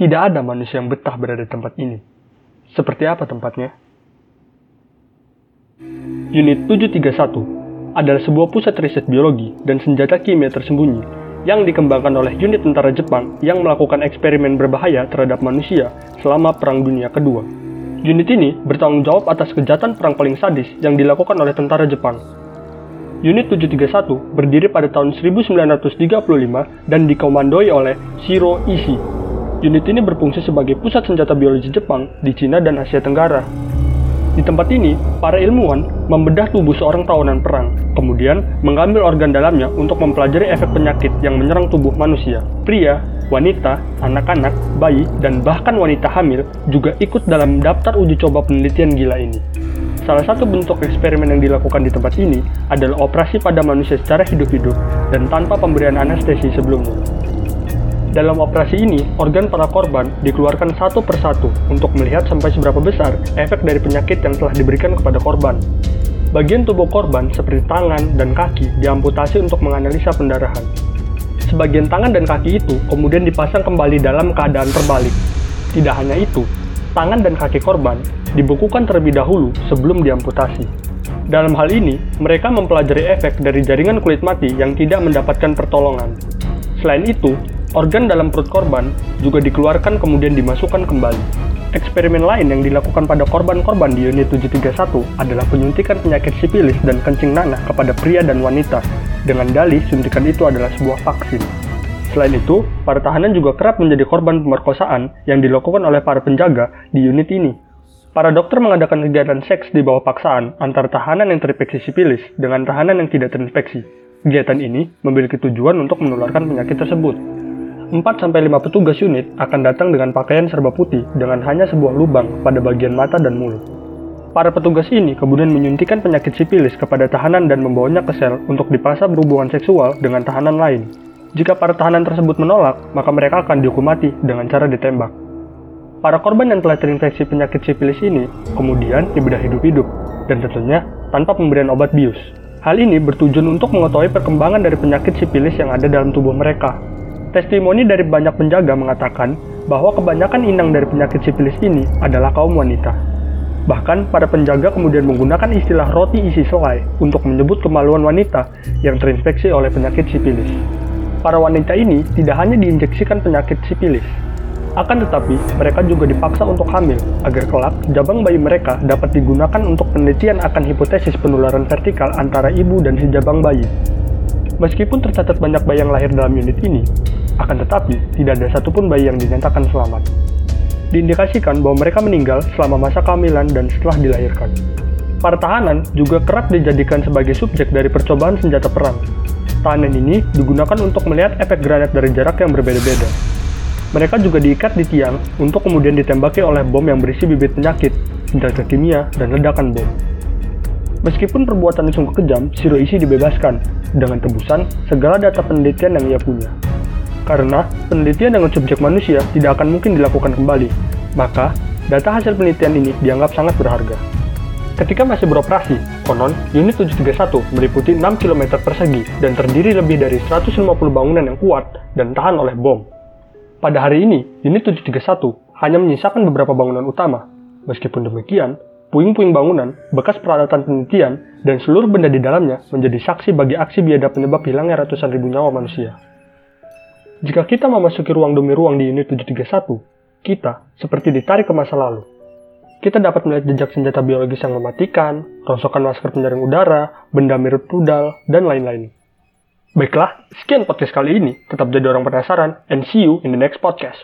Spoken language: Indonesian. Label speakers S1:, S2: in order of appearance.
S1: Tidak ada manusia yang betah berada di tempat ini. Seperti apa tempatnya? Unit 731 adalah sebuah pusat riset biologi dan senjata kimia tersembunyi yang dikembangkan oleh unit tentara Jepang yang melakukan eksperimen berbahaya terhadap manusia selama Perang Dunia Kedua. Unit ini bertanggung jawab atas kejahatan perang paling sadis yang dilakukan oleh tentara Jepang. Unit 731 berdiri pada tahun 1935 dan dikomandoi oleh Shiro Ishii. Unit ini berfungsi sebagai pusat senjata biologi Jepang di Cina dan Asia Tenggara. Di tempat ini, para ilmuwan membedah tubuh seorang tawanan perang, kemudian mengambil organ dalamnya untuk mempelajari efek penyakit yang menyerang tubuh manusia. Pria, wanita, anak-anak, bayi, dan bahkan wanita hamil juga ikut dalam daftar uji coba penelitian gila ini. Salah satu bentuk eksperimen yang dilakukan di tempat ini adalah operasi pada manusia secara hidup-hidup dan tanpa pemberian anestesi sebelumnya. Dalam operasi ini, organ para korban dikeluarkan satu persatu untuk melihat sampai seberapa besar efek dari penyakit yang telah diberikan kepada korban. Bagian tubuh korban seperti tangan dan kaki diamputasi untuk menganalisa pendarahan. Sebagian tangan dan kaki itu kemudian dipasang kembali dalam keadaan terbalik. Tidak hanya itu, tangan dan kaki korban dibekukan terlebih dahulu sebelum diamputasi. Dalam hal ini, mereka mempelajari efek dari jaringan kulit mati yang tidak mendapatkan pertolongan. Selain itu, Organ dalam perut korban juga dikeluarkan kemudian dimasukkan kembali. Eksperimen lain yang dilakukan pada korban-korban di unit 731 adalah penyuntikan penyakit sipilis dan kencing nanah kepada pria dan wanita, dengan dalih suntikan itu adalah sebuah vaksin. Selain itu, para tahanan juga kerap menjadi korban pemerkosaan yang dilakukan oleh para penjaga di unit ini. Para dokter mengadakan kegiatan seks di bawah paksaan antara tahanan yang terinfeksi sipilis dengan tahanan yang tidak terinfeksi. Kegiatan ini memiliki tujuan untuk menularkan penyakit tersebut. 4-5 petugas unit akan datang dengan pakaian serba putih dengan hanya sebuah lubang pada bagian mata dan mulut. Para petugas ini kemudian menyuntikkan penyakit sipilis kepada tahanan dan membawanya ke sel untuk dipaksa berhubungan seksual dengan tahanan lain. Jika para tahanan tersebut menolak, maka mereka akan dihukum mati dengan cara ditembak. Para korban yang telah terinfeksi penyakit sipilis ini kemudian dibedah hidup-hidup, dan tentunya tanpa pemberian obat bius. Hal ini bertujuan untuk mengetahui perkembangan dari penyakit sipilis yang ada dalam tubuh mereka, Testimoni dari banyak penjaga mengatakan bahwa kebanyakan inang dari penyakit sipilis ini adalah kaum wanita. Bahkan, para penjaga kemudian menggunakan istilah roti isi selai untuk menyebut kemaluan wanita yang terinfeksi oleh penyakit sipilis. Para wanita ini tidak hanya diinjeksikan penyakit sipilis, akan tetapi mereka juga dipaksa untuk hamil agar kelak jabang bayi mereka dapat digunakan untuk penelitian akan hipotesis penularan vertikal antara ibu dan si jabang bayi. Meskipun tercatat banyak bayi yang lahir dalam unit ini, akan tetapi, tidak ada satupun bayi yang dinyatakan selamat. Diindikasikan bahwa mereka meninggal selama masa kehamilan dan setelah dilahirkan. Para tahanan juga kerap dijadikan sebagai subjek dari percobaan senjata perang. Tahanan ini digunakan untuk melihat efek granat dari jarak yang berbeda-beda. Mereka juga diikat di tiang untuk kemudian ditembaki oleh bom yang berisi bibit penyakit, senjata kimia, dan ledakan bom. Meskipun perbuatan sungguh kejam, Shiroishi dibebaskan dengan tebusan segala data penelitian yang ia punya. Karena penelitian dengan subjek manusia tidak akan mungkin dilakukan kembali, maka data hasil penelitian ini dianggap sangat berharga. Ketika masih beroperasi, konon unit 731 meliputi 6 km persegi dan terdiri lebih dari 150 bangunan yang kuat dan tahan oleh bom. Pada hari ini, unit 731 hanya menyisakan beberapa bangunan utama. Meskipun demikian, puing-puing bangunan, bekas peralatan penelitian, dan seluruh benda di dalamnya menjadi saksi bagi aksi biadab penyebab hilangnya ratusan ribu nyawa manusia. Jika kita memasuki ruang demi ruang di unit 731, kita seperti ditarik ke masa lalu. Kita dapat melihat jejak senjata biologis yang mematikan, rongsokan masker penyaring udara, benda mirip rudal, dan lain-lain. Baiklah, sekian podcast kali ini. Tetap jadi orang penasaran, and see you in the next podcast.